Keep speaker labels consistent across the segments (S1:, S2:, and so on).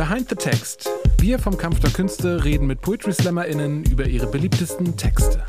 S1: Behind the Text. Wir vom Kampf der Künste reden mit Poetry SlammerInnen über ihre beliebtesten Texte.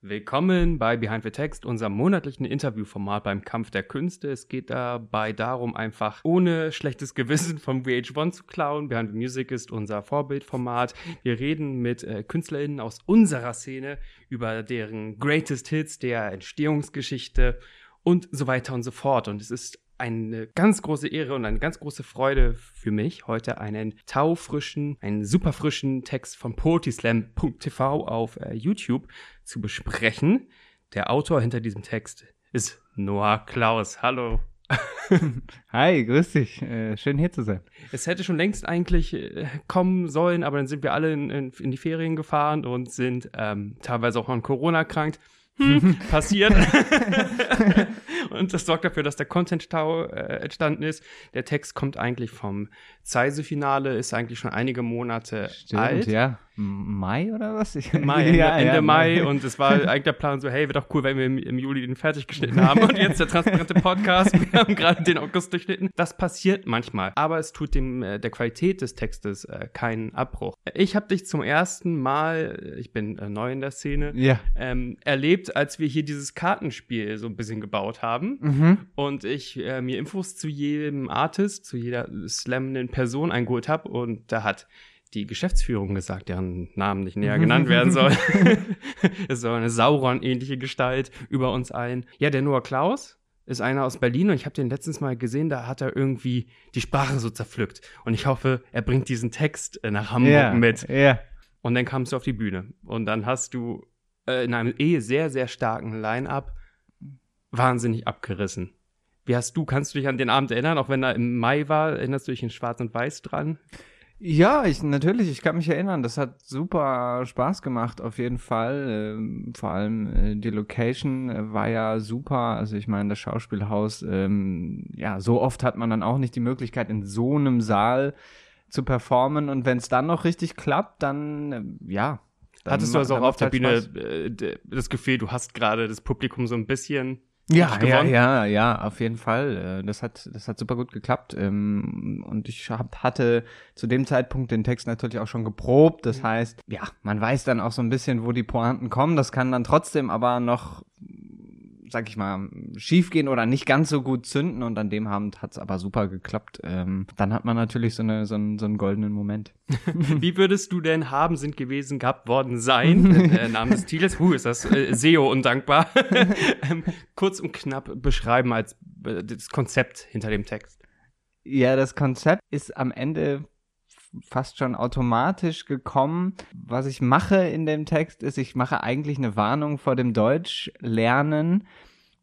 S2: Willkommen bei Behind the Text, unserem monatlichen Interviewformat beim Kampf der Künste. Es geht dabei darum, einfach ohne schlechtes Gewissen vom VH1 zu klauen. Behind the Music ist unser Vorbildformat. Wir reden mit äh, KünstlerInnen aus unserer Szene über deren Greatest Hits, der Entstehungsgeschichte und so weiter und so fort. Und es ist eine ganz große Ehre und eine ganz große Freude für mich, heute einen taufrischen, einen super frischen Text von poetyslam.tv auf äh, YouTube zu besprechen. Der Autor hinter diesem Text ist Noah Klaus. Hallo.
S3: Hi, grüß dich. Äh, schön hier zu sein.
S2: Es hätte schon längst eigentlich äh, kommen sollen, aber dann sind wir alle in, in, in die Ferien gefahren und sind ähm, teilweise auch an Corona erkrankt. Hm, passiert. und das sorgt dafür, dass der Content-Stau äh, entstanden ist. Der Text kommt eigentlich vom Zeise-Finale, ist eigentlich schon einige Monate
S3: Stimmt,
S2: alt.
S3: ja. Mai oder was? Ich,
S2: Mai, Ende,
S3: ja,
S2: Ende
S3: ja,
S2: Mai und es war eigentlich der Plan so, hey, wäre doch cool, wenn wir im, im Juli den fertig geschnitten haben und jetzt der transparente Podcast, wir haben gerade den August durchschnitten. Das passiert manchmal, aber es tut dem äh, der Qualität des Textes äh, keinen Abbruch. Ich habe dich zum ersten Mal, ich bin äh, neu in der Szene,
S3: Ja.
S2: ähm, erlebt, als wir hier dieses Kartenspiel so ein bisschen gebaut haben
S3: Mhm.
S2: und ich äh, mir Infos zu jedem Artist, zu jeder slammenden Person eingeholt habe und da hat die Geschäftsführung gesagt, deren Namen nicht näher genannt werden soll. es soll eine Sauron-ähnliche Gestalt über uns allen. Ja, der Noah Klaus ist einer aus Berlin und ich habe den letztens mal gesehen, da hat er irgendwie die Sprache so zerpflückt. Und ich hoffe, er bringt diesen Text äh, nach Hamburg
S3: Ja,
S2: mit.
S3: ja.
S2: Und dann kamst du auf die Bühne. Und dann hast du äh, in einem eh sehr, sehr starken Line-Up wahnsinnig abgerissen. Wie hast du, kannst du dich an den Abend erinnern, auch wenn er im Mai war, erinnerst du dich in Schwarz und Weiß dran?
S3: Ja, ich natürlich, ich kann mich erinnern, das hat super Spaß gemacht, auf jeden Fall. Ähm, vor allem äh, die Location äh, war ja super. Also ich meine, das Schauspielhaus, ähm, ja, so oft hat man dann auch nicht die Möglichkeit, in so einem Saal zu performen. Und wenn es dann noch richtig klappt, dann äh, ja. Dann
S2: Hattest du also auch auf der
S3: halt
S2: Bühne äh, das Gefühl, du hast gerade das Publikum so ein bisschen
S3: Ja, ja, ja, ja, auf jeden Fall. Äh, Das hat, das hat super gut geklappt. Ähm, Und ich hab, hatte zu dem Zeitpunkt den Text natürlich auch schon geprobt. Das heißt, ja, man weiß dann auch so ein bisschen, wo die Pointen kommen. Das kann dann trotzdem aber noch, sag ich mal, schief gehen oder nicht ganz so gut zünden. Und an dem Abend hat's aber super geklappt. Ähm, Dann hat man natürlich so, eine, so, einen, so einen goldenen Moment.
S2: Wie würdest du denn haben, sind gewesen, gehabt worden sein? äh, Name des Titels, huh, ist das äh, SEO undankbar. ähm, kurz und knapp beschreiben als äh, das Konzept hinter dem Text.
S3: Ja, das Konzept ist am Ende fast schon automatisch gekommen. Was ich mache in dem Text ist, ich mache eigentlich eine Warnung vor dem Deutschlernen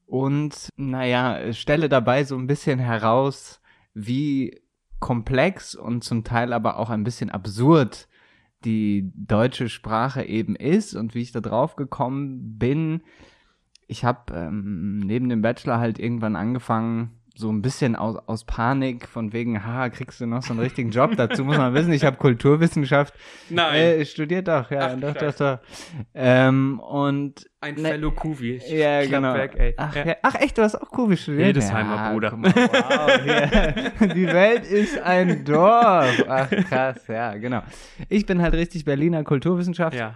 S3: und, naja, stelle dabei so ein bisschen heraus, wie komplex und zum Teil aber auch ein bisschen absurd die deutsche Sprache eben ist und wie ich da drauf gekommen bin. Ich habe ähm, neben dem Bachelor halt irgendwann angefangen, so ein bisschen aus, aus Panik, von wegen, ha, kriegst du noch so einen richtigen Job? Dazu muss man wissen, ich habe Kulturwissenschaft
S2: Nein.
S3: äh, studiert doch, ja,
S2: Ach,
S3: doch, doch, doch. Ähm, und
S2: Ein
S3: ne-
S2: Fellow Kuvi.
S3: Ja, genau.
S2: Weg, ey.
S3: Ach,
S2: Ja.
S3: ja. Ach echt, du hast auch Kubi studiert?
S2: Hildesheimer
S3: ja,
S2: Bruder.
S3: Mal, wow. Die Welt ist ein Dorf. Ach krass, ja, genau. Ich bin halt richtig Berliner Kulturwissenschaft.
S2: Ja.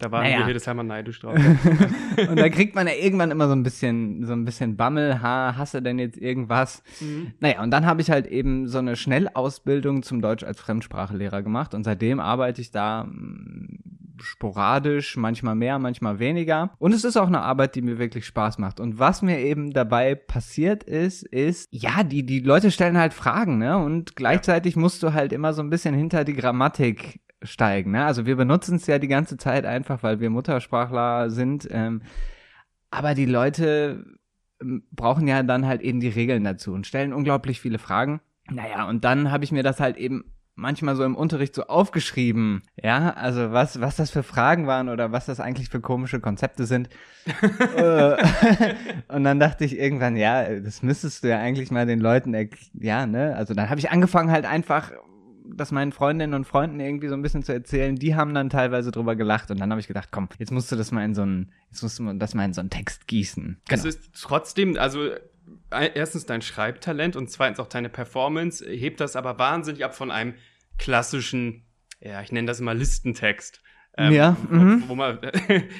S2: Da waren
S3: Naja.
S2: wir Hildesheimer neidisch drauf.
S3: Und da kriegt man ja irgendwann immer so ein bisschen, so ein bisschen Bammel, ha, hast du denn jetzt irgendwas?
S2: Mhm.
S3: Naja, und dann habe ich halt eben so eine Schnellausbildung zum Deutsch als Fremdsprachenlehrer gemacht und seitdem arbeite ich da mm, sporadisch, manchmal mehr, manchmal weniger. Und es ist auch eine Arbeit, die mir wirklich Spaß macht. Und was mir eben dabei passiert ist, ist, ja, die, die Leute stellen halt Fragen, ne? Und gleichzeitig musst du halt immer so ein bisschen hinter die Grammatik steigen, ne? Also wir benutzen es ja die ganze Zeit einfach, weil wir Muttersprachler sind. Ähm, aber die Leute ähm, brauchen ja dann halt eben die Regeln dazu und stellen unglaublich viele Fragen. Naja, und dann habe ich mir das halt eben manchmal so im Unterricht so aufgeschrieben, ja, also was, was das für Fragen waren oder was das eigentlich für komische Konzepte sind. Äh, und dann dachte ich irgendwann, ja, das müsstest du ja eigentlich mal den Leuten, ja, ne, also dann habe ich angefangen halt einfach das meinen Freundinnen und Freunden irgendwie so ein bisschen zu erzählen. Die haben dann teilweise drüber gelacht und dann habe ich gedacht, komm, jetzt musst du das mal in so einen, jetzt musst du das mal in so einen Text gießen.
S2: Genau. Es ist trotzdem, also erstens dein Schreibtalent und zweitens auch deine Performance hebt das aber wahnsinnig ab von einem klassischen, ja, ich nenne das immer Listentext.
S3: Ähm, ja.
S2: Mhm. Wo, wo man,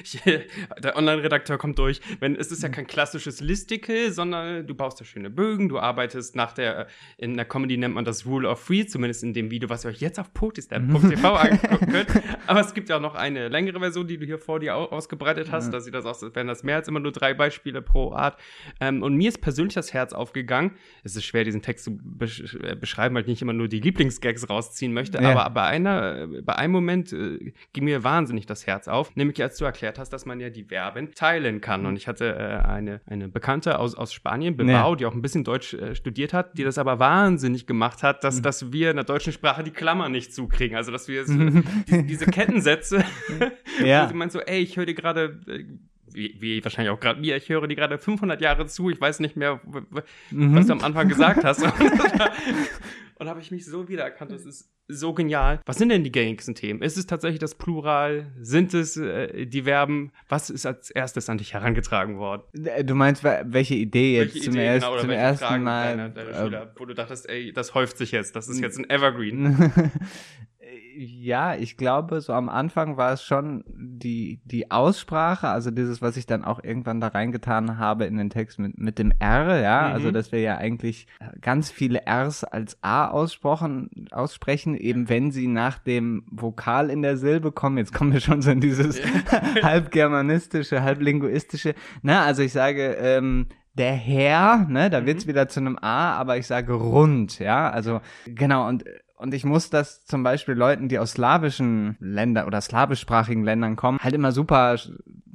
S2: der Online-Redakteur kommt durch. Wenn, es ist ja kein klassisches Listicle, sondern du baust da schöne Bögen, du arbeitest nach der, in der Comedy nennt man das Rule of Three, zumindest in dem Video, was ihr euch jetzt auf potistab.tv angucken könnt. Aber es gibt ja auch noch eine längere Version, die du hier vor dir ausgebreitet hast. Ja. Da sieht das aus, als wären das mehr als immer nur drei Beispiele pro Art. Ähm, und mir ist persönlich das Herz aufgegangen. Es ist schwer, diesen Text zu besch äh, beschreiben, weil ich nicht immer nur die Lieblingsgags rausziehen möchte. Ja. Aber bei einer, bei einem Moment äh, ging mir wahnsinnig das Herz auf, nämlich als du erklärt hast, dass man ja die Verben teilen kann. Und ich hatte äh, eine, eine Bekannte aus, aus Spanien, Bilbao, ja. die auch ein bisschen Deutsch äh, studiert hat, die das aber wahnsinnig gemacht hat, dass, mhm. dass wir in der deutschen Sprache die Klammer nicht zukriegen. Also, dass wir so, die, diese Kettensätze, ja. wo meint so, ey, ich höre dir gerade äh, wie, wie wahrscheinlich auch gerade mir, ich höre die gerade 500 Jahre zu, ich weiß nicht mehr, was mhm. du am Anfang gesagt hast. Und habe ich mich so wiedererkannt. Das ist so genial. Was sind denn die gängigsten Themen? Ist es tatsächlich das Plural? Sind es äh, die Verben? Was ist als erstes an dich herangetragen worden?
S3: Äh, du meinst, welche Idee jetzt welche zum, Idee, erst, genau, zum ersten Fragen Mal?
S2: Deiner, deiner äh, Schüler, wo du dachtest, ey, das häuft sich jetzt. Das ist jetzt ein Evergreen.
S3: ja, ich glaube, so am Anfang war es schon die, die Aussprache, also dieses, was ich dann auch irgendwann da reingetan habe in den Text mit, mit dem R, ja, mhm. also dass wir ja eigentlich ganz viele Rs als A aussprechen, aussprechen, eben wenn sie nach dem Vokal in der Silbe kommen. Jetzt kommen wir schon so in dieses halb germanistische, halb linguistische. Na, also ich sage, ähm, der Herr, ne, da mhm. wird's wieder zu einem A, aber ich sage rund, ja, also genau und und ich muss das zum Beispiel Leuten, die aus slawischen Ländern oder slawischsprachigen Ländern kommen, halt immer super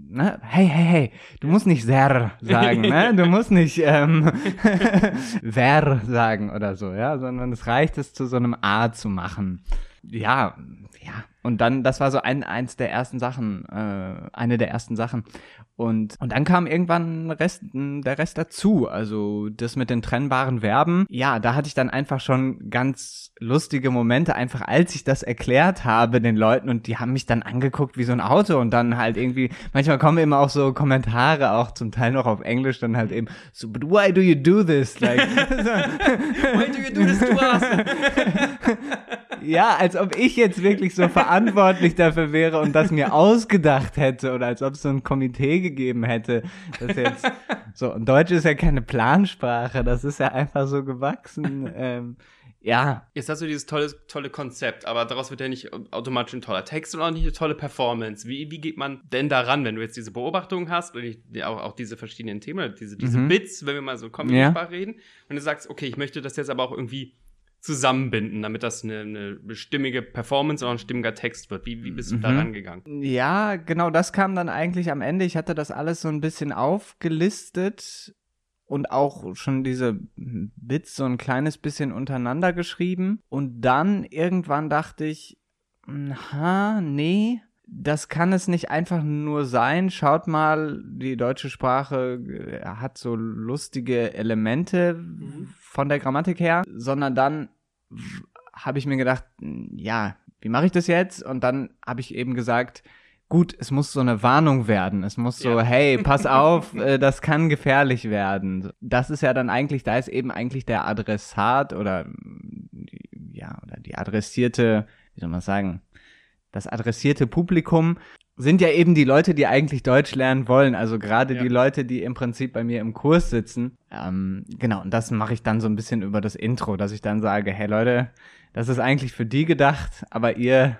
S3: ne? hey, hey, hey, du musst nicht ser sagen, ne? Du musst nicht ähm, ver sagen oder so, ja, sondern es reicht es zu so einem A zu machen. Ja, ja. Und dann, das war so ein, eins der ersten Sachen, äh, eine der ersten Sachen. Und, und dann kam irgendwann Rest, der Rest dazu. Also das mit den trennbaren Verben. Ja, da hatte ich dann einfach schon ganz lustige Momente, einfach als ich das erklärt habe den Leuten und die haben mich dann angeguckt wie so ein Auto und dann halt irgendwie, manchmal kommen immer auch so Kommentare, auch zum Teil noch auf Englisch, dann halt eben so, but why do you do this? Like, why do you do this to us? ja, als ob ich jetzt wirklich so verantwortlich dafür wäre und das mir ausgedacht hätte oder als ob es so ein Komitee gegeben hätte. Das jetzt so, und Deutsch ist ja keine Plansprache, das ist ja einfach so gewachsen. Ähm, ja.
S2: Jetzt hast du dieses tolle, tolle Konzept, aber daraus wird ja nicht automatisch ein toller Text und auch nicht eine tolle Performance. Wie, wie geht man denn daran, wenn du jetzt diese Beobachtung hast und auch, auch diese verschiedenen Themen, diese, diese mhm. Bits, wenn wir mal so Comedy-Sprach ja. reden, und du sagst, okay, ich möchte das jetzt aber auch irgendwie zusammenbinden, damit das eine, eine stimmige Performance oder ein stimmiger Text wird. Wie, wie bist du mhm. da rangegangen?
S3: Ja, genau, das kam dann eigentlich am Ende. Ich hatte das alles so ein bisschen aufgelistet und auch schon diese Bits so ein kleines bisschen untereinander geschrieben. Und dann irgendwann dachte ich, ha, nee, das kann es nicht einfach nur sein. Schaut mal, die deutsche Sprache äh, hat so lustige Elemente mhm. von der Grammatik her, sondern dann habe ich mir gedacht, ja, wie mache ich das jetzt? Und dann habe ich eben gesagt, gut, es muss so eine Warnung werden. Es muss so, ja. hey, pass auf, äh, das kann gefährlich werden. Das ist ja dann eigentlich, da ist eben eigentlich der Adressat oder ja, oder die adressierte, wie soll man sagen, das adressierte Publikum sind ja eben die Leute, die eigentlich Deutsch lernen wollen. Also gerade ja. die Leute, die im Prinzip bei mir im Kurs sitzen. Ähm, genau, und das mache ich dann so ein bisschen über das Intro, dass ich dann sage, hey Leute, das ist eigentlich für die gedacht, aber ihr,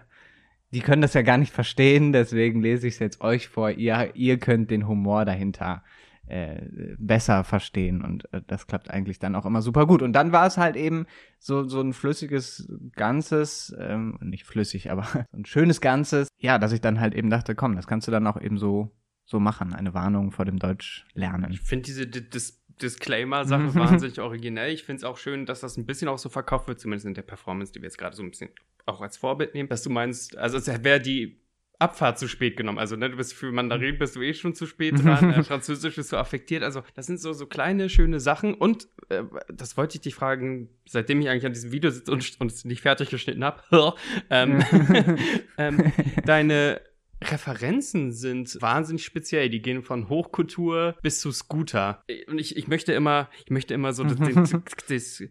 S3: die können das ja gar nicht verstehen, deswegen lese ich es jetzt euch vor. Ihr, ihr könnt den Humor dahinter äh, besser verstehen und äh, das klappt eigentlich dann auch immer super gut. Und dann war es halt eben so, so ein flüssiges Ganzes, ähm, nicht flüssig, aber so ein schönes Ganzes, ja, dass ich dann halt eben dachte, komm, das kannst du dann auch eben so, so machen, eine Warnung vor dem Deutsch lernen.
S2: Ich finde diese Dis Disclaimer-Sache wahnsinnig originell. Ich finde es auch schön, dass das ein bisschen auch so verkauft wird, zumindest in der Performance, die wir jetzt gerade so ein bisschen auch als Vorbild nehmen, dass du meinst, also es wäre die Abfahrt zu spät genommen. Also, ne, du bist für Mandarin bist du eh schon zu spät dran, äh, Französisch bist du affektiert. Also, das sind so, so kleine, schöne Sachen. Und äh, das wollte ich dich fragen, seitdem ich eigentlich an diesem Video sitze und, und es nicht fertig geschnitten habe. ähm, ähm, deine Referenzen sind wahnsinnig speziell. Die gehen von Hochkultur bis zu Scooter. Und ich, ich möchte immer, ich möchte immer so das, das, das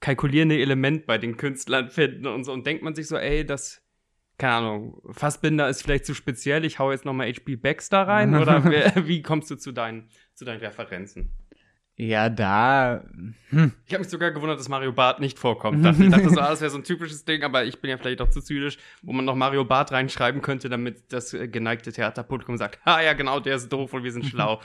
S2: kalkulierende Element bei den Künstlern finden und so. Und denkt man sich so, ey, das, keine Ahnung, Fassbinder ist vielleicht zu speziell, ich hau jetzt nochmal HP Baxter rein oder wie, wie kommst du zu deinen, zu deinen Referenzen?
S3: Ja, da.
S2: Hm. Ich habe mich sogar gewundert, dass Mario Bart nicht vorkommt. Ich dachte so, ah, das wäre so ein typisches Ding, aber ich bin ja vielleicht auch zu zynisch, wo man noch Mario Bart reinschreiben könnte, damit das äh, geneigte Theaterpublikum sagt, ah ja, genau, der ist doof und wir sind schlau.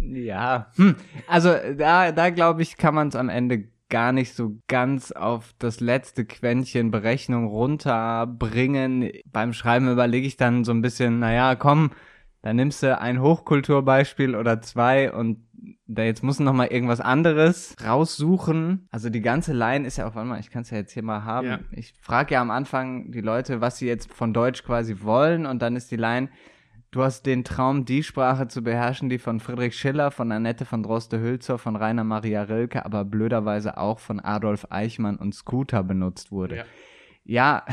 S3: ja, hm. also da, da glaube ich, kann man es am Ende gar nicht so ganz auf das letzte Quäntchen Berechnung runterbringen. Beim Schreiben überlege ich dann so ein bisschen, naja, komm, da nimmst du ein Hochkulturbeispiel oder zwei und da jetzt muss noch mal irgendwas anderes raussuchen. Also die ganze Line ist ja auch, warte mal, ich kann es ja jetzt hier mal haben. Ja. Ich frage ja am Anfang die Leute, was sie jetzt von Deutsch quasi wollen und dann ist die Line, Du hast den Traum, die Sprache zu beherrschen, die von Friedrich Schiller, von Annette von Droste-Hülzer, von Rainer Maria Rilke, aber blöderweise auch von Adolf Eichmann und Scooter benutzt wurde. Ja. Ja,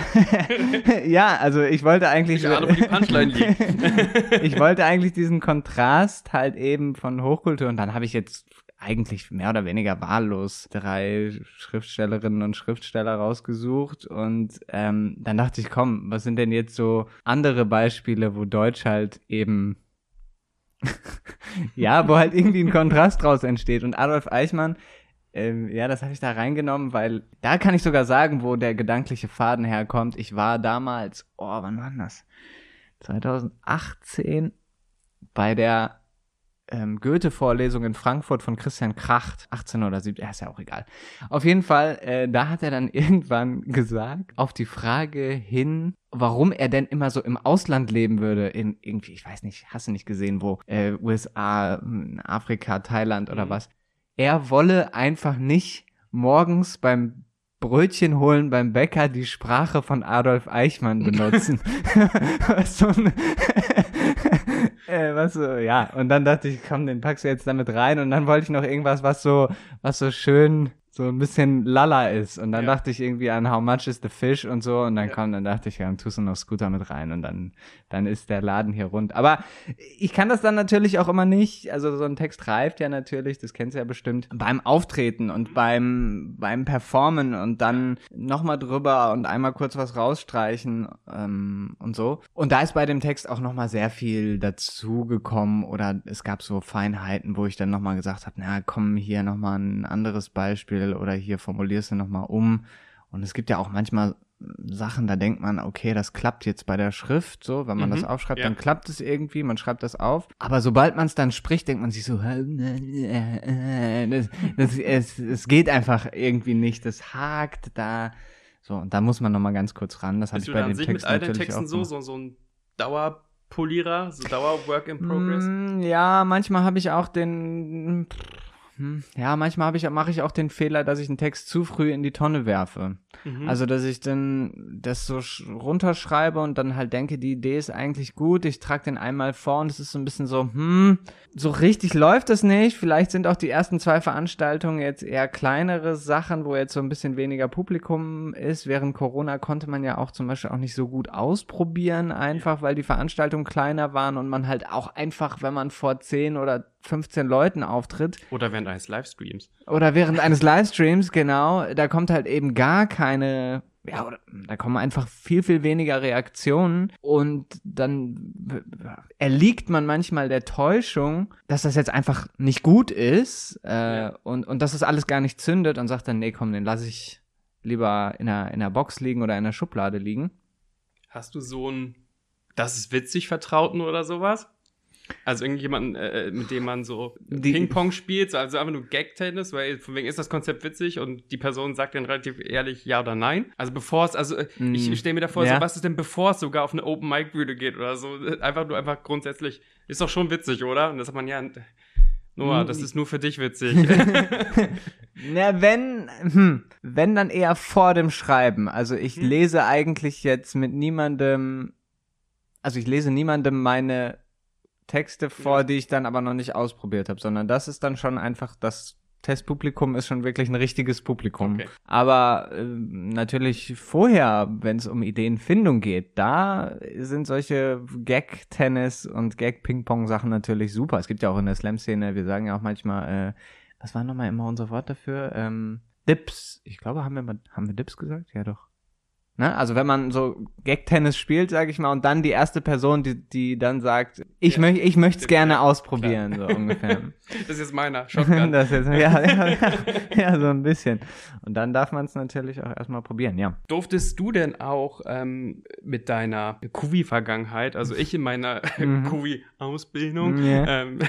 S3: ja, also ich wollte eigentlich. Ich, ahne, ich wollte eigentlich diesen Kontrast halt eben von Hochkultur und dann habe ich jetzt eigentlich mehr oder weniger wahllos drei Schriftstellerinnen und Schriftsteller rausgesucht und ähm, dann dachte ich, komm, was sind denn jetzt so andere Beispiele, wo Deutsch halt eben ja, wo halt irgendwie ein Kontrast draus entsteht und Adolf Eichmann ähm, ja, das habe ich da reingenommen, weil da kann ich sogar sagen, wo der gedankliche Faden herkommt. Ich war damals, oh, wann war das? 2018 bei der ähm, Goethe-Vorlesung in Frankfurt von Christian Kracht, 18 oder 17, ja, ist ja auch egal. Auf jeden Fall, äh, da hat er dann irgendwann gesagt, auf die Frage hin, warum er denn immer so im Ausland leben würde, in irgendwie, ich weiß nicht, hast du nicht gesehen, wo, äh, USA, Afrika, Thailand oder mhm. was. Er wolle einfach nicht morgens beim Brötchen holen beim Bäcker die Sprache von Adolf Eichmann benutzen. was so ein äh, was so, ja. Und dann dachte ich, komm, den packst du jetzt damit rein. Und dann wollte ich noch irgendwas, was so, was so schön so ein bisschen lala ist. Und dann ja. dachte ich irgendwie an How Much is the Fish und so. Und dann ja. kam, dann dachte ich, ja, dann tust du noch Scooter mit rein und dann, dann ist der Laden hier rund. Aber ich kann das dann natürlich auch immer nicht. Also so ein Text reift ja natürlich, das kennst du ja bestimmt, beim Auftreten und beim, beim Performen und dann nochmal drüber und einmal kurz was rausstreichen ähm, und so. Und da ist bei dem Text auch nochmal sehr viel dazugekommen oder es gab so Feinheiten, wo ich dann nochmal gesagt habe, na komm, hier nochmal ein anderes Beispiel oder hier formulierst du nochmal um. Und es gibt ja auch manchmal Sachen, da denkt man, okay, das klappt jetzt bei der Schrift, so, wenn man mhm, das aufschreibt, ja. dann klappt es irgendwie, man schreibt das auf. Aber sobald man es dann spricht, denkt man sich so, das, das, es, es geht einfach irgendwie nicht, das hakt da. So, und da muss man nochmal ganz kurz ran. Das habe ich bei den Texten mit all den Texten
S2: so, so, so ein Dauerpolierer, so Dauer-Work in Progress?
S3: Mm, ja, manchmal habe ich auch den hm. Ja, manchmal ich, mache ich auch den Fehler, dass ich einen Text zu früh in die Tonne werfe. Mhm. Also, dass ich dann das so runterschreibe und dann halt denke, die Idee ist eigentlich gut, ich trage den einmal vor und es ist so ein bisschen so, hm, so richtig läuft das nicht. Vielleicht sind auch die ersten zwei Veranstaltungen jetzt eher kleinere Sachen, wo jetzt so ein bisschen weniger Publikum ist. Während Corona konnte man ja auch zum Beispiel auch nicht so gut ausprobieren, einfach weil die Veranstaltungen kleiner waren und man halt auch einfach, wenn man vor zehn oder 15 Leuten auftritt.
S2: Oder während eines Livestreams.
S3: Oder während eines Livestreams, genau. Da kommt halt eben gar keine, ja, oder, da kommen einfach viel, viel weniger Reaktionen und dann erliegt man manchmal der Täuschung, dass das jetzt einfach nicht gut ist äh, und, und dass das alles gar nicht zündet und sagt dann, nee, komm, den lasse ich lieber in einer, in einer Box liegen oder in einer Schublade liegen.
S2: Hast du so ein, das ist witzig Vertrauten oder sowas? Also irgendjemanden, äh, äh, mit dem man so Ping-Pong spielt, also einfach nur Gag-Tennis, weil von wegen ist das Konzept witzig und die Person sagt dann relativ ehrlich ja oder nein. Also bevor es, also mm. ich stelle mir da vor, ja. so, was ist denn bevor es sogar auf eine Open-Mic-Bühne geht oder so? Einfach nur einfach grundsätzlich, ist doch schon witzig, oder? Und das hat man ja, Noah, mm. das ist nur für dich witzig.
S3: Na, wenn, hm, wenn dann eher vor dem Schreiben. Also ich
S2: Mhm.
S3: lese eigentlich jetzt mit niemandem, also ich lese niemandem meine Texte vor,
S2: Ja.
S3: die ich dann aber noch nicht ausprobiert habe, sondern das ist dann schon einfach das Testpublikum ist schon wirklich ein richtiges Publikum.
S2: Okay.
S3: Aber äh, natürlich vorher, wenn es um Ideenfindung geht, da sind solche Gag-Tennis und Gag-Ping-Pong-Sachen natürlich super. Es gibt ja auch in der Slam-Szene, wir sagen ja auch manchmal, äh, was war nochmal immer unser Wort dafür? Ähm, Dips. Ich glaube, haben wir mal, haben wir Dips gesagt? Ja, doch. Ne? Also wenn man so Gag-Tennis spielt, sage ich mal, und dann die erste Person, die, die dann sagt, ich
S2: Ja.
S3: möchte ich möchte es gerne
S2: klar.
S3: ausprobieren, so ungefähr.
S2: Das ist jetzt meiner. Shotgun.
S3: das jetzt, ja, ja, ja, ja, so ein bisschen. Und dann darf man es natürlich auch erstmal probieren, ja.
S2: Durftest du denn auch ähm, mit deiner Kuvi-Vergangenheit, also ich in meiner
S3: Mhm.
S2: Kuvi-Ausbildung,
S3: Ja.
S2: ähm,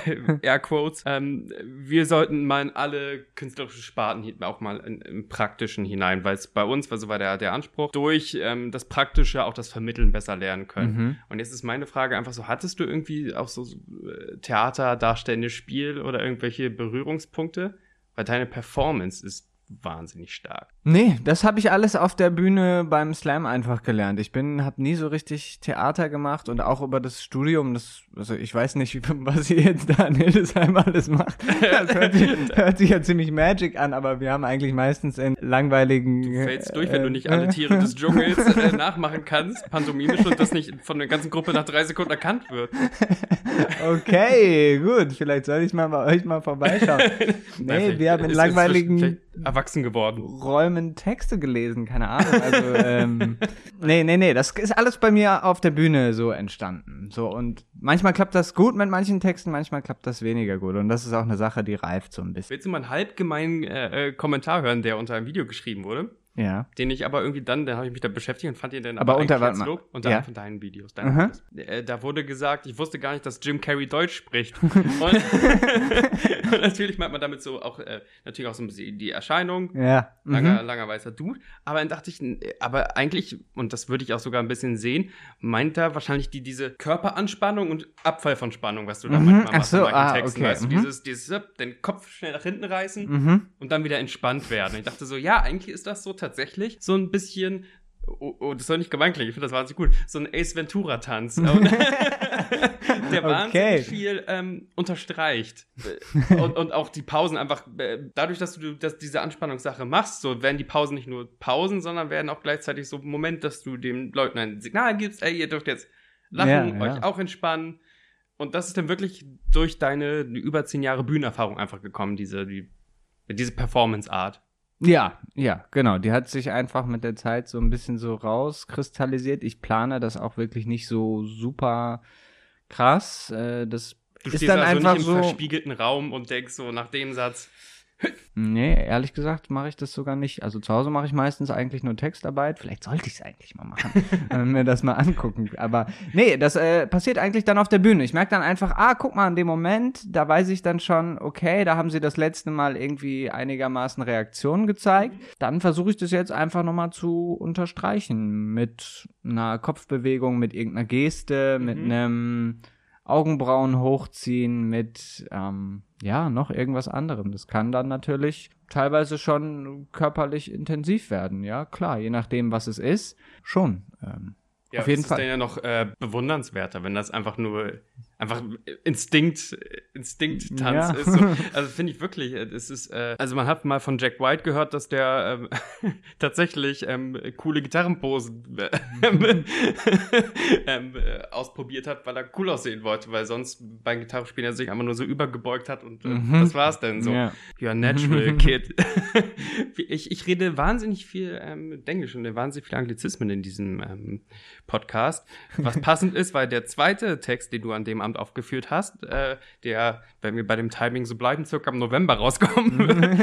S2: Airquotes, ähm, wir sollten mal in alle künstlerischen Sparten auch mal in, im Praktischen hinein, weil es bei uns war so war der, der Anspruch, durch ähm, das Praktische auch das Vermitteln besser lernen können.
S3: Mhm.
S2: Und jetzt ist meine Frage einfach so, hattest du irgendwie auch so so, äh, Theater, darstellendes Spiel oder irgendwelche Berührungspunkte? Weil deine Performance ist wahnsinnig stark.
S3: Nee, das habe ich alles auf der Bühne beim Slam einfach gelernt. Ich bin, habe nie so richtig Theater gemacht und auch über das Studium, das, also ich weiß nicht, was ihr jetzt da in Hildesheim alles macht. Das hört sich, hört sich ja ziemlich magic an, aber wir haben eigentlich meistens in langweiligen.
S2: Du fällst durch, wenn du nicht
S3: äh,
S2: alle Tiere des Dschungels äh, nachmachen kannst, pantomimisch und das nicht von der ganzen Gruppe nach drei Sekunden erkannt wird.
S3: Okay, gut, vielleicht soll ich mal bei euch mal vorbeischauen. Nee,
S2: Vielleicht
S3: wir haben in langweiligen
S2: erwachsen geworden.
S3: Räumen Texte gelesen, keine Ahnung. Also, ähm, nee, nee, nee, das ist alles bei mir auf der Bühne so entstanden. So, und manchmal klappt das gut mit manchen Texten, manchmal klappt das weniger gut. Und das ist auch eine Sache, die reift so ein bisschen.
S2: Willst du mal einen halbgemeinen äh, äh, Kommentar hören, der unter einem Video geschrieben wurde?
S3: Ja.
S2: Den ich aber irgendwie dann, da habe ich mich da beschäftigt und fand ihn dann
S3: Aber
S2: aber,
S3: unter- mal.
S2: Lob. Unter
S3: Ja.
S2: von deinen Videos. Deinen
S3: Aha.
S2: Videos. Äh, da wurde gesagt, ich wusste gar nicht, dass Jim Carrey Deutsch spricht. und, und natürlich meint man damit so auch, äh, natürlich auch so ein bisschen die Erscheinung,
S3: Ja.
S2: langer,
S3: Mhm.
S2: langer weißer Dude. Aber dann dachte ich, n- aber eigentlich, und das würde ich auch sogar ein bisschen sehen, meint er wahrscheinlich die, diese Körperanspannung und Abfall von Spannung, was du da
S3: Mhm,
S2: manchmal
S3: ach
S2: machst
S3: so,
S2: in manchen
S3: ah,
S2: Texten.
S3: okay,
S2: Weißt du,
S3: mhm.
S2: dieses, dieses, den Kopf schnell nach hinten reißen
S3: Mhm.
S2: und dann wieder entspannt werden. Und ich dachte so, ja, eigentlich ist das so tatsächlich so ein bisschen. Oh, oh das soll nicht gemein klingen, ich finde das wahnsinnig gut. So ein Ace Ventura-Tanz. Der wahnsinnig
S3: Okay.
S2: viel ähm, unterstreicht. Äh, und, und auch die Pausen einfach, äh, dadurch, dass du dass diese Anspannungssache machst, so werden die Pausen nicht nur Pausen, sondern werden auch gleichzeitig so ein Moment, dass du den Leuten ein Signal gibst, ey, ihr dürft jetzt lachen,
S3: Ja, ja.
S2: euch auch entspannen. Und das ist dann wirklich durch deine über zehn Jahre Bühnenerfahrung einfach gekommen, diese, die, diese Performance-Art.
S3: Ja, ja, genau. Die hat sich einfach mit der Zeit so ein bisschen so rauskristallisiert. Ich plane das auch wirklich nicht so super krass. Äh, das
S2: Du
S3: ist
S2: stehst
S3: dann
S2: also
S3: einfach
S2: nicht im
S3: so.
S2: verspiegelten Raum und denkst so nach dem Satz,
S3: Nee, ehrlich gesagt mache ich das sogar nicht. Also zu Hause mache ich meistens eigentlich nur Textarbeit. Vielleicht sollte ich es eigentlich mal machen, äh, mir das mal angucken. Aber nee, das äh, passiert eigentlich dann auf der Bühne. Ich merke dann einfach, ah, guck mal, in dem Moment, da weiß ich dann schon, okay, da haben sie das letzte Mal irgendwie einigermaßen Reaktionen gezeigt. Dann versuche ich das jetzt einfach nochmal zu unterstreichen mit einer Kopfbewegung, mit irgendeiner Geste, mit
S2: Mhm.
S3: einem Augenbrauen hochziehen mit, ähm, ja, noch irgendwas anderem. Das kann dann natürlich teilweise schon körperlich intensiv werden, ja, klar, je nachdem, was es ist, schon. Ähm,
S2: ja,
S3: Auf jeden
S2: das
S3: Fall.
S2: ist dann ja noch äh, bewundernswerter, wenn das einfach nur einfach Instinkt, Instinkt-Tanz
S3: Ja.
S2: ist. So. Also finde ich wirklich, äh, es ist, äh, also man hat mal von Jack White gehört, dass der ähm, tatsächlich ähm, coole Gitarrenposen äh, ähm, äh, ausprobiert hat, weil er cool aussehen wollte, weil sonst beim Gitarrespielen er sich einfach nur so übergebeugt hat und äh,
S3: Mhm.
S2: das war's denn so.
S3: Ja.
S2: You're a natural kid. ich, ich rede wahnsinnig viel ähm, Englisch und wahnsinnig viel Anglizismen in diesem ähm, Podcast. Was passend ist, weil der zweite Text, den du an dem Abend aufgeführt hast, äh, der, wenn wir bei dem Timing so bleiben, circa im November rauskommen,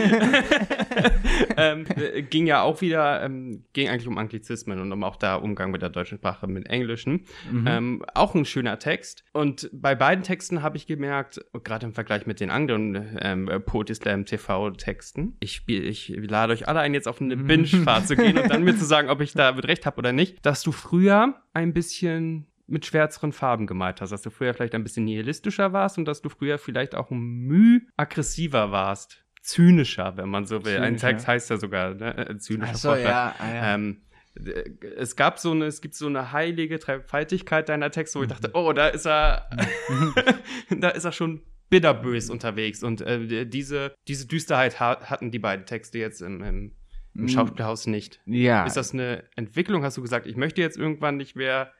S2: ähm, äh, ging ja auch wieder, ähm, ging eigentlich um Anglizismen und um auch da Umgang mit der deutschen Sprache, mit Englischen.
S3: Mhm.
S2: Ähm, auch ein schöner Text. Und bei beiden Texten habe ich gemerkt, gerade im Vergleich mit den anderen ähm, Poetry Slam TV-Texten, ich, ich lade euch alle ein, jetzt auf eine Binge-Fahrt zu gehen und dann mir zu sagen, ob ich da mit recht habe oder nicht, dass du früher ein bisschen mit schwärzeren Farben gemalt hast, dass du früher vielleicht ein bisschen nihilistischer warst und dass du früher vielleicht auch ein Müh aggressiver warst zynischer, wenn man so will. Ein
S3: Zynischer.
S2: Text heißt ja sogar ne? äh, zynischer
S3: Ach so, ja, ah, ja.
S2: Ähm, äh, es gab so eine, es gibt so eine heilige Dreifaltigkeit deiner Texte, wo ich dachte, oh, da ist er, da ist er schon bitterbös unterwegs. Und äh, diese, diese Düsterheit ha hatten die beiden Texte jetzt im, im, im
S3: Mm.
S2: Schauspielhaus nicht.
S3: ja.
S2: Ist das eine Entwicklung? Hast du gesagt, ich möchte jetzt irgendwann nicht mehr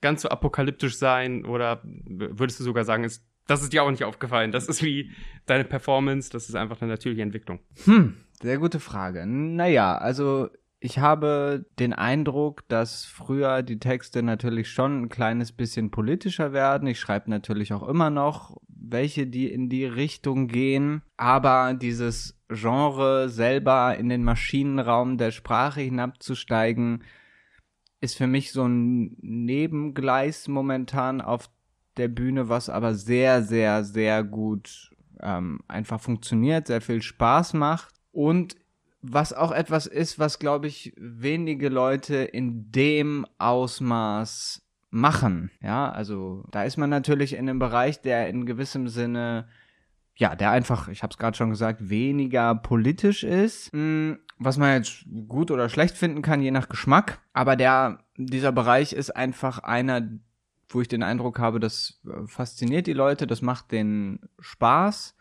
S2: ganz so apokalyptisch sein? Oder würdest du sogar sagen, ist, das ist dir auch nicht aufgefallen? Das ist wie deine Performance, das ist einfach eine natürliche Entwicklung.
S3: Hm, sehr gute Frage. Naja, also ich habe den Eindruck, dass früher die Texte natürlich schon ein kleines bisschen politischer werden. Ich schreibe natürlich auch immer noch welche, die in die Richtung gehen. Aber dieses Genre selber in den Maschinenraum der Sprache hinabzusteigen, ist für mich so ein Nebengleis momentan auf der Bühne, was aber sehr, sehr, sehr gut ähm, einfach funktioniert, sehr viel Spaß macht und was auch etwas ist, was glaube ich wenige Leute in dem Ausmaß machen. Ja, also da ist man natürlich in einem Bereich, der in gewissem Sinne ja, der einfach, ich habe es gerade schon gesagt, weniger politisch ist, Mm, was man jetzt gut oder schlecht finden kann, je nach Geschmack. Aber der, dieser Bereich ist einfach einer, wo ich den Eindruck habe, das äh, fasziniert die Leute, das macht den Spaß.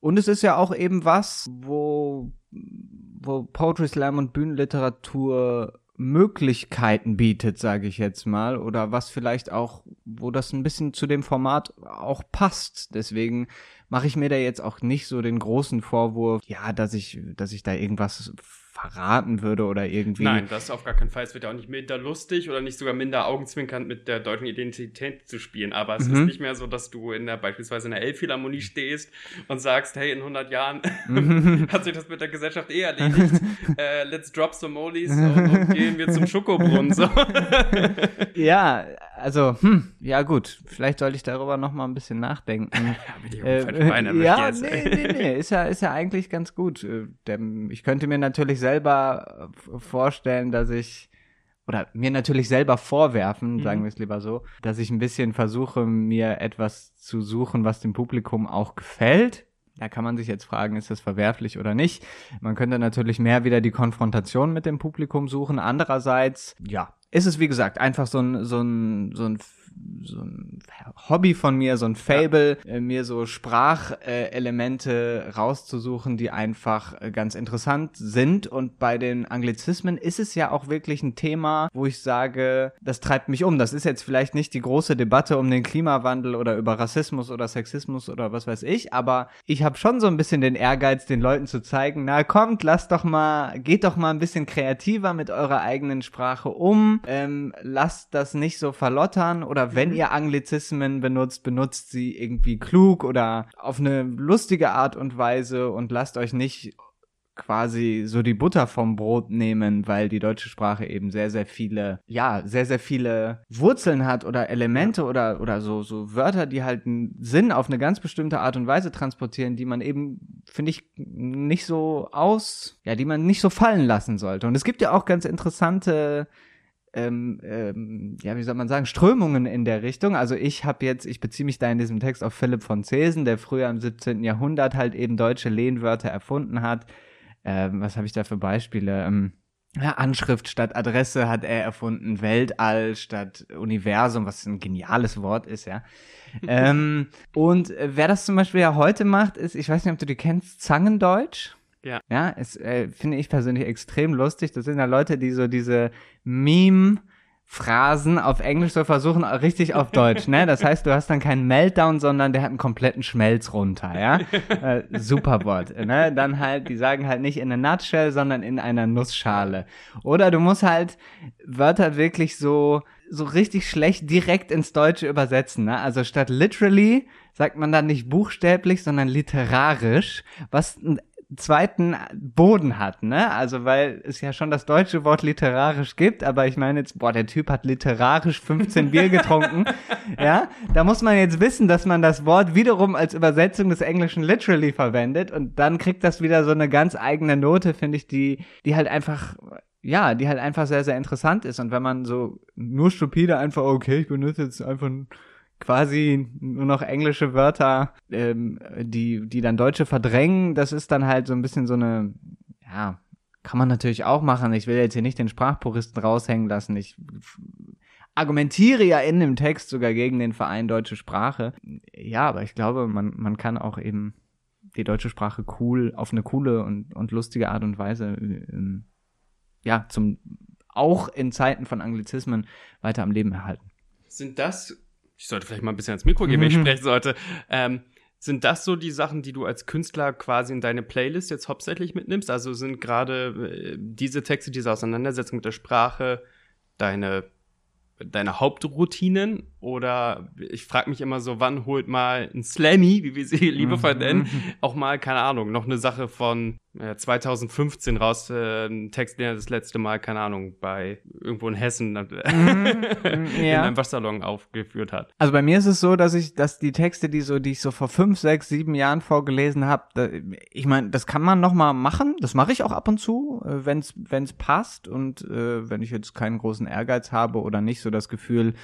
S3: Und es ist ja auch eben was, wo, wo Poetry Slam und Bühnenliteratur Möglichkeiten bietet, sage ich jetzt mal, oder was vielleicht auch, wo das ein bisschen zu dem Format auch passt. Deswegen mache ich mir da jetzt auch nicht so den großen Vorwurf, ja, dass ich, dass ich da irgendwas verraten würde oder irgendwie.
S2: Nein, das auf gar keinen Fall. Es wird ja auch nicht minder lustig oder nicht sogar minder augenzwinkernd mit der deutschen Identität zu spielen. Aber es
S3: Mhm.
S2: ist nicht mehr so, dass du in der, beispielsweise in der Elbphilharmonie stehst und sagst, hey, in 100 Jahren hat sich das mit der Gesellschaft eh erledigt. äh, let's drop some Molis und, und gehen wir zum Schokobrunnen. So.
S3: Ja, also, hm, ja gut, vielleicht sollte ich darüber noch mal ein bisschen nachdenken. Äh,
S2: erwischt
S3: ja,
S2: jetzt.
S3: nee, nee, nee, ist ja, ist ja eigentlich ganz gut. Äh, denn Ich könnte mir natürlich selber äh, vorstellen, dass ich, oder mir natürlich selber vorwerfen,
S2: Mhm.
S3: sagen wir es lieber so, dass ich ein bisschen versuche, mir etwas zu suchen, was dem Publikum auch gefällt. Da kann man sich jetzt fragen, ist das verwerflich oder nicht? Man könnte natürlich mehr wieder die Konfrontation mit dem Publikum suchen. Andererseits, ja, ist es wie gesagt einfach so ein, so ein, so ein, so ein Hobby von mir, so ein Fable, äh, mir so Sprachelemente rauszusuchen, die einfach äh, ganz interessant sind. Und bei den Anglizismen ist es ja auch wirklich ein Thema, wo ich sage, das treibt mich um. Das ist jetzt vielleicht nicht die große Debatte um den Klimawandel oder über Rassismus oder Sexismus oder was weiß ich, aber ich habe schon so ein bisschen den Ehrgeiz, den Leuten zu zeigen, na kommt, lasst doch mal, geht doch mal ein bisschen kreativer mit eurer eigenen Sprache um, ähm, lasst das nicht so verlottern oder wenn ihr Anglizismen benutzt, benutzt sie irgendwie klug oder auf eine lustige Art und Weise und lasst euch nicht quasi so die Butter vom Brot nehmen, weil die deutsche Sprache eben sehr, sehr viele, ja, sehr, sehr viele Wurzeln hat oder Elemente oder, oder so, so Wörter, die halt einen Sinn auf eine ganz bestimmte Art und Weise transportieren, die man eben, finde ich, nicht so aus, ja, die man nicht so fallen lassen sollte. Und es gibt ja auch ganz interessante ähm, ähm, ja, wie soll man sagen, Strömungen in der Richtung. Also ich habe jetzt, ich beziehe mich da in diesem Text auf Philipp von Zesen, der früher im 17. Jahrhundert halt eben deutsche Lehnwörter erfunden hat. Ähm, was habe ich da für Beispiele? Ähm, ja, Anschrift statt Adresse hat er erfunden, Weltall statt Universum, was ein geniales Wort ist, ja. ähm, und wer das zum Beispiel ja heute macht, ist, ich weiß nicht, ob du die kennst, Zangendeutsch.
S2: Ja.
S3: Ja, es äh, finde ich persönlich extrem lustig. Das sind ja Leute, die so diese Meme Phrasen auf Englisch so versuchen, richtig auf Deutsch, ne? Das heißt, du hast dann keinen Meltdown, sondern der hat einen kompletten Schmelz runter, ja? äh, super Wort, ne? Dann halt, die sagen halt nicht in a nutshell, sondern in einer Nussschale. Oder du musst halt Wörter wirklich so, so richtig schlecht direkt ins Deutsche übersetzen, ne? Also statt literally sagt man dann nicht buchstäblich, sondern literarisch, was einen zweiten Boden hat, ne? Also weil es ja schon das deutsche Wort literarisch gibt, aber ich meine jetzt, boah, der Typ hat literarisch 15 Bier getrunken, ja? Da muss man jetzt wissen, dass man das Wort wiederum als Übersetzung des Englischen literally verwendet und dann kriegt das wieder so eine ganz eigene Note, finde ich, die, die halt einfach ja, die halt einfach sehr, sehr interessant ist. Und wenn man so nur stupide einfach, okay, ich benutze jetzt einfach ein quasi nur noch englische Wörter, ähm, die, die dann Deutsche verdrängen. Das ist dann halt so ein bisschen so eine, ja, kann man natürlich auch machen. Ich will jetzt hier nicht den Sprachpuristen raushängen lassen. Ich argumentiere ja in dem Text sogar gegen den Verein Deutsche Sprache. Ja, aber ich glaube, man, man kann auch eben die deutsche Sprache cool, auf eine coole und, und lustige Art und Weise, ähm, ja, zum, auch in Zeiten von Anglizismen weiter am Leben erhalten.
S2: Sind das ich sollte vielleicht mal ein bisschen ans Mikro gehen, wenn ich sprechen sollte. Ähm, sind das so die Sachen, die du als Künstler quasi in deine Playlist jetzt hauptsächlich mitnimmst? Also sind gerade äh, diese Texte, diese Auseinandersetzung mit der Sprache deine deine Hauptroutinen oder ich frage mich immer so, wann holt mal ein Slammy, wie wir sie liebevoll nennen, auch mal, keine Ahnung, noch eine Sache von 2015 raus, äh, ein Text, den er das letzte Mal, keine Ahnung, bei irgendwo in Hessen äh, mhm. in ja. einem Waschsalon aufgeführt hat.
S3: Also bei mir ist es so, dass ich, dass die Texte, die so, die ich so vor fünf, sechs, sieben Jahren vorgelesen habe, ich meine, das kann man noch mal machen, das mache ich auch ab und zu, äh, wenn es wenn es passt und äh, wenn ich jetzt keinen großen Ehrgeiz habe oder nicht so das Gefühl,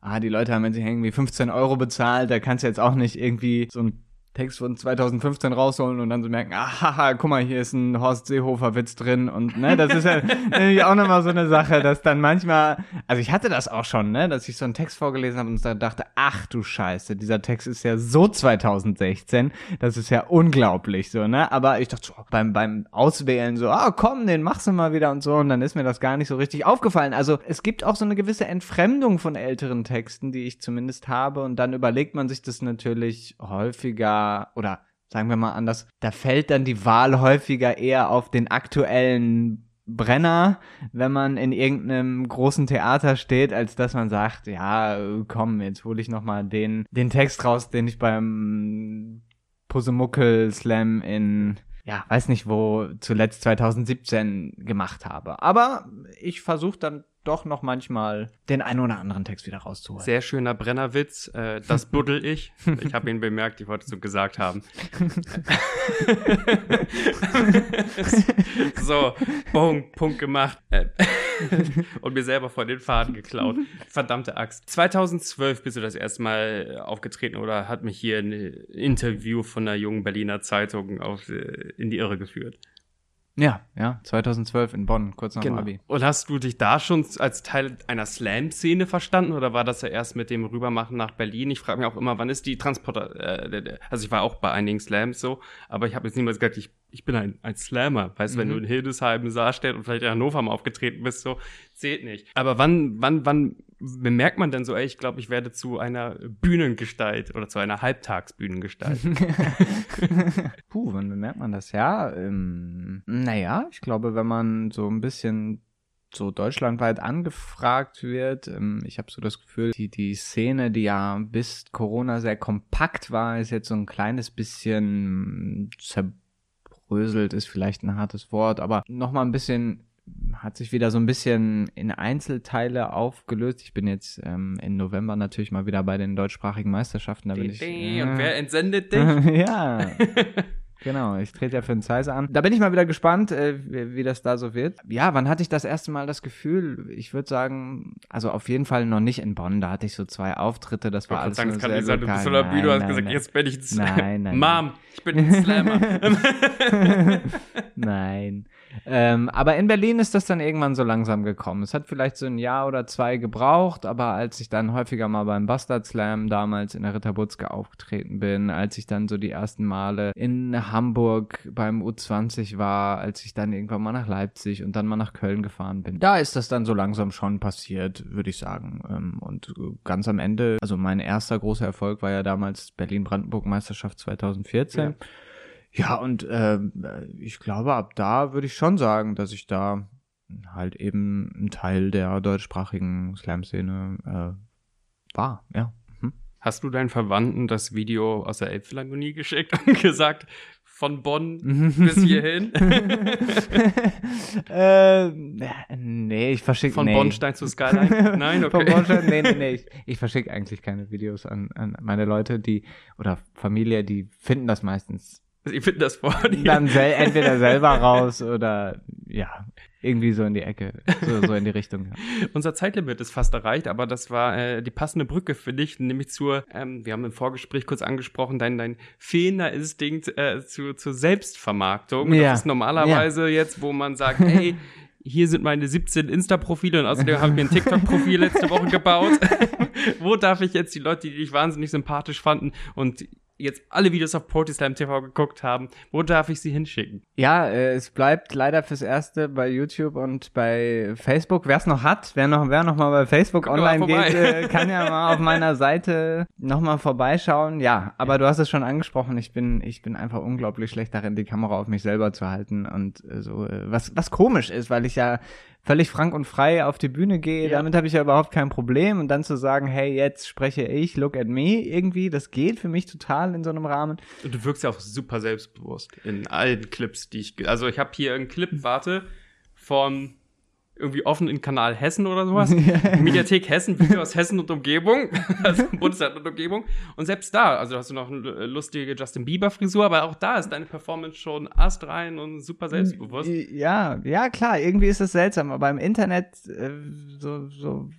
S3: ah, die Leute haben jetzt irgendwie 15 Euro bezahlt, da kannst du jetzt auch nicht irgendwie so ein Text von 2015 rausholen und dann so merken, ah, guck mal, hier ist ein Horst Seehofer Witz drin und ne, das ist ja nämlich auch nochmal so eine Sache, dass dann manchmal, also ich hatte das auch schon, ne, dass ich so einen Text vorgelesen habe und dann dachte, ach du Scheiße, dieser Text ist ja so 2016, das ist ja unglaublich so, ne, aber ich dachte so, beim, beim Auswählen so, ah, komm, den machst du mal wieder und so und dann ist mir das gar nicht so richtig aufgefallen. Also es gibt auch so eine gewisse Entfremdung von älteren Texten, die ich zumindest habe und dann überlegt man sich das natürlich häufiger oder sagen wir mal anders, da fällt dann die Wahl häufiger eher auf den aktuellen Brenner, wenn man in irgendeinem großen Theater steht, als dass man sagt, ja, komm, jetzt hole ich noch mal den den Text raus, den ich beim Pusemuckel Slam in ja, weiß nicht wo zuletzt 2017 gemacht habe. Aber ich versuche dann doch noch manchmal den einen oder anderen Text wieder rauszuholen.
S2: Sehr schöner Brennerwitz. Äh, das buddel ich. Ich habe ihn bemerkt, ich wollte es so gesagt haben. so, Punkt, Punkt gemacht. Äh, und mir selber vor den Faden geklaut. Verdammte Axt. 2012 bist du das erste Mal aufgetreten oder hat mich hier ein Interview von einer jungen Berliner Zeitung auf, äh, in die Irre geführt.
S3: Ja, ja, 2012 in Bonn, kurz nach
S2: genau.
S3: dem Abi.
S2: Und hast du dich da schon als Teil einer Slam-Szene verstanden oder war das ja erst mit dem Rübermachen nach Berlin? Ich frage mich auch immer, wann ist die Transporter, äh, also ich war auch bei einigen Slams so, aber ich habe jetzt niemals gesagt, ich, ich bin ein, ein Slammer. Weißt du, mhm. wenn du in Hildesheim, Saarstedt und vielleicht in Hannover mal aufgetreten bist, so, zählt nicht. Aber wann, wann, wann bemerkt man denn so, ey, ich glaube, ich werde zu einer Bühnengestalt oder zu einer Halbtagsbühnengestalt?
S3: Puh, wann bemerkt man das? Ja, ähm, naja, ich glaube, wenn man so ein bisschen so deutschlandweit angefragt wird. Ähm, ich habe so das Gefühl, die, die Szene, die ja bis Corona sehr kompakt war, ist jetzt so ein kleines bisschen zerbröselt, ist vielleicht ein hartes Wort, aber nochmal ein bisschen hat sich wieder so ein bisschen in Einzelteile aufgelöst. Ich bin jetzt ähm, im November natürlich mal wieder bei den deutschsprachigen Meisterschaften. Da bin ich,
S2: äh, und wer entsendet dich?
S3: ja. Genau, ich trete ja für den Zeiss an. Da bin ich mal wieder gespannt, äh, wie, wie, das da so wird. Ja, wann hatte ich das erste Mal das Gefühl? Ich würde sagen, also auf jeden Fall noch nicht in Bonn. Da hatte ich so zwei Auftritte, das war ich alles sagen, nur sehr
S2: sagen, Du bist so der Bühne, hast gesagt, jetzt bin ich ein
S3: Slammer. Nein, nein.
S2: Mom, ich bin ein Slammer.
S3: nein. Ähm, aber in Berlin ist das dann irgendwann so langsam gekommen. Es hat vielleicht so ein Jahr oder zwei gebraucht, aber als ich dann häufiger mal beim Bastard Slam damals in der Ritterbutzke aufgetreten bin, als ich dann so die ersten Male in Hamburg beim U20 war, als ich dann irgendwann mal nach Leipzig und dann mal nach Köln gefahren bin, da ist das dann so langsam schon passiert, würde ich sagen. Ähm, und ganz am Ende, also mein erster großer Erfolg war ja damals Berlin-Brandenburg-Meisterschaft 2014. Ja. Ja, und äh, ich glaube, ab da würde ich schon sagen, dass ich da halt eben ein Teil der deutschsprachigen Slam-Szene äh, war, ja.
S2: Mhm. Hast du deinen Verwandten das Video aus der Elbphilharmonie geschickt und gesagt, von Bonn bis hierhin?
S3: äh, nee, ich verschicke
S2: Von
S3: nee.
S2: Bonnstein zu Skyline? Nein, okay. Von Bonnstein,
S3: nee, nee, nee. Ich, ich verschicke eigentlich keine Videos an, an meine Leute, die oder Familie, die finden das meistens
S2: Sie finden das vor dir.
S3: Dann sel entweder selber raus oder ja, irgendwie so in die Ecke, so, so in die Richtung. Ja.
S2: Unser Zeitlimit ist fast erreicht, aber das war äh, die passende Brücke für dich, nämlich zur, ähm, wir haben im Vorgespräch kurz angesprochen, dein, dein fehlender Instinkt äh, zu, zur Selbstvermarktung.
S3: Ja.
S2: Das ist normalerweise jetzt, wo man sagt, hey, hier sind meine 17 Insta-Profile und außerdem habe ich mir ein TikTok-Profil letzte Woche gebaut. Wo darf ich jetzt die Leute, die dich wahnsinnig sympathisch fanden und jetzt alle Videos auf Proteslam TV geguckt haben, wo darf ich sie hinschicken?
S3: Ja, äh, es bleibt leider fürs Erste bei YouTube und bei Facebook. Wer es noch hat, wer noch, wer noch mal bei Facebook
S2: Kommt
S3: online geht, äh, kann ja mal auf meiner Seite noch mal vorbeischauen. Ja, aber du hast es schon angesprochen. Ich bin, ich bin einfach unglaublich schlecht darin, die Kamera auf mich selber zu halten und äh, so, äh, was, was komisch ist, weil ich ja völlig frank und frei auf die Bühne gehe,
S2: Ja.
S3: damit habe ich ja überhaupt kein Problem und dann zu sagen, hey, jetzt spreche ich, look at me, irgendwie, das geht für mich total in so einem Rahmen.
S2: Und du wirkst ja auch super selbstbewusst in allen Clips, die ich. Also ich habe hier einen Clip, warte, von irgendwie offen in Kanal Hessen oder sowas. Mediathek Hessen, Video aus Hessen und Umgebung, also Bundesland und Umgebung. Und selbst da, also hast du noch eine lustige Justin Bieber Frisur, aber auch da ist deine Performance schon astrein und super selbstbewusst.
S3: Ja, ja, klar, irgendwie ist es seltsam, aber im Internet, äh, so, so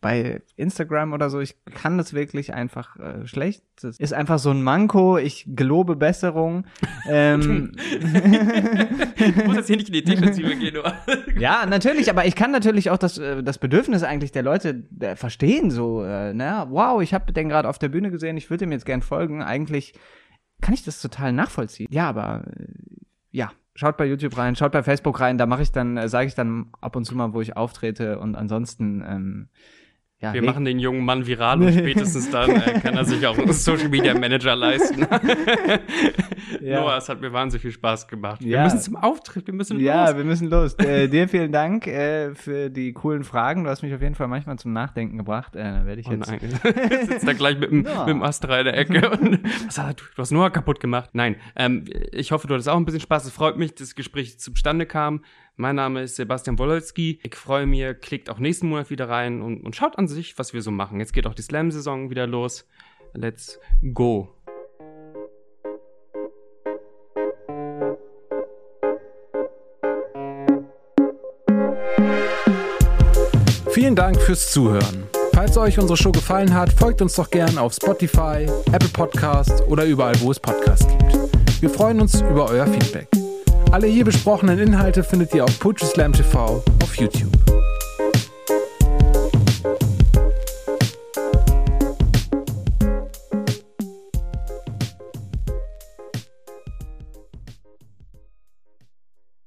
S3: bei Instagram oder so, ich kann das wirklich einfach äh, schlecht. Das ist einfach so ein Manko, ich gelobe Besserung. ähm,
S2: Ich muss jetzt hier nicht in die Defensive gehen, nur.
S3: ja, natürlich, aber ich kann natürlich auch das, äh, das Bedürfnis eigentlich der Leute äh, verstehen, so, äh, na, wow, ich habe den gerade auf der Bühne gesehen, ich würde ihm jetzt gern folgen. Eigentlich kann ich das total nachvollziehen. Ja, aber äh, ja, schaut bei YouTube rein, schaut bei Facebook rein, da mache ich dann, äh, sage ich dann ab und zu mal, wo ich auftrete und ansonsten, ähm, ja,
S2: Wir
S3: leg-
S2: machen den jungen Mann viral und spätestens dann äh, kann er sich auch einen Social Media Manager leisten.
S3: Ja.
S2: Noah, es hat mir wahnsinnig viel Spaß gemacht. Wir
S3: Ja.
S2: müssen zum Auftritt, wir müssen
S3: Ja,
S2: los.
S3: wir müssen los. äh, dir vielen Dank äh, für die coolen Fragen. Du hast mich auf jeden Fall manchmal zum Nachdenken gebracht. Äh, dann werde ich
S2: Oh
S3: jetzt.
S2: nein. Sitzt da gleich mit dem,
S3: Ja.
S2: mit dem Astra in der Ecke. Und, was hat, du du hast Noah kaputt gemacht. Nein, ähm, ich hoffe, du hattest auch ein bisschen Spaß. Es freut mich, dass das Gespräch zustande kam. Mein Name ist Sebastian Wololski. Ich freue mich, klickt auch nächsten Monat wieder rein und, und schaut an sich, was wir so machen. Jetzt geht auch die Slam-Saison wieder los. Let's go.
S1: Vielen Dank fürs Zuhören. Falls euch unsere Show gefallen hat, folgt uns doch gern auf Spotify, Apple Podcasts oder überall, wo es Podcasts gibt. Wir freuen uns über euer Feedback. Alle hier besprochenen Inhalte findet ihr auf Poetry Slam TV auf YouTube.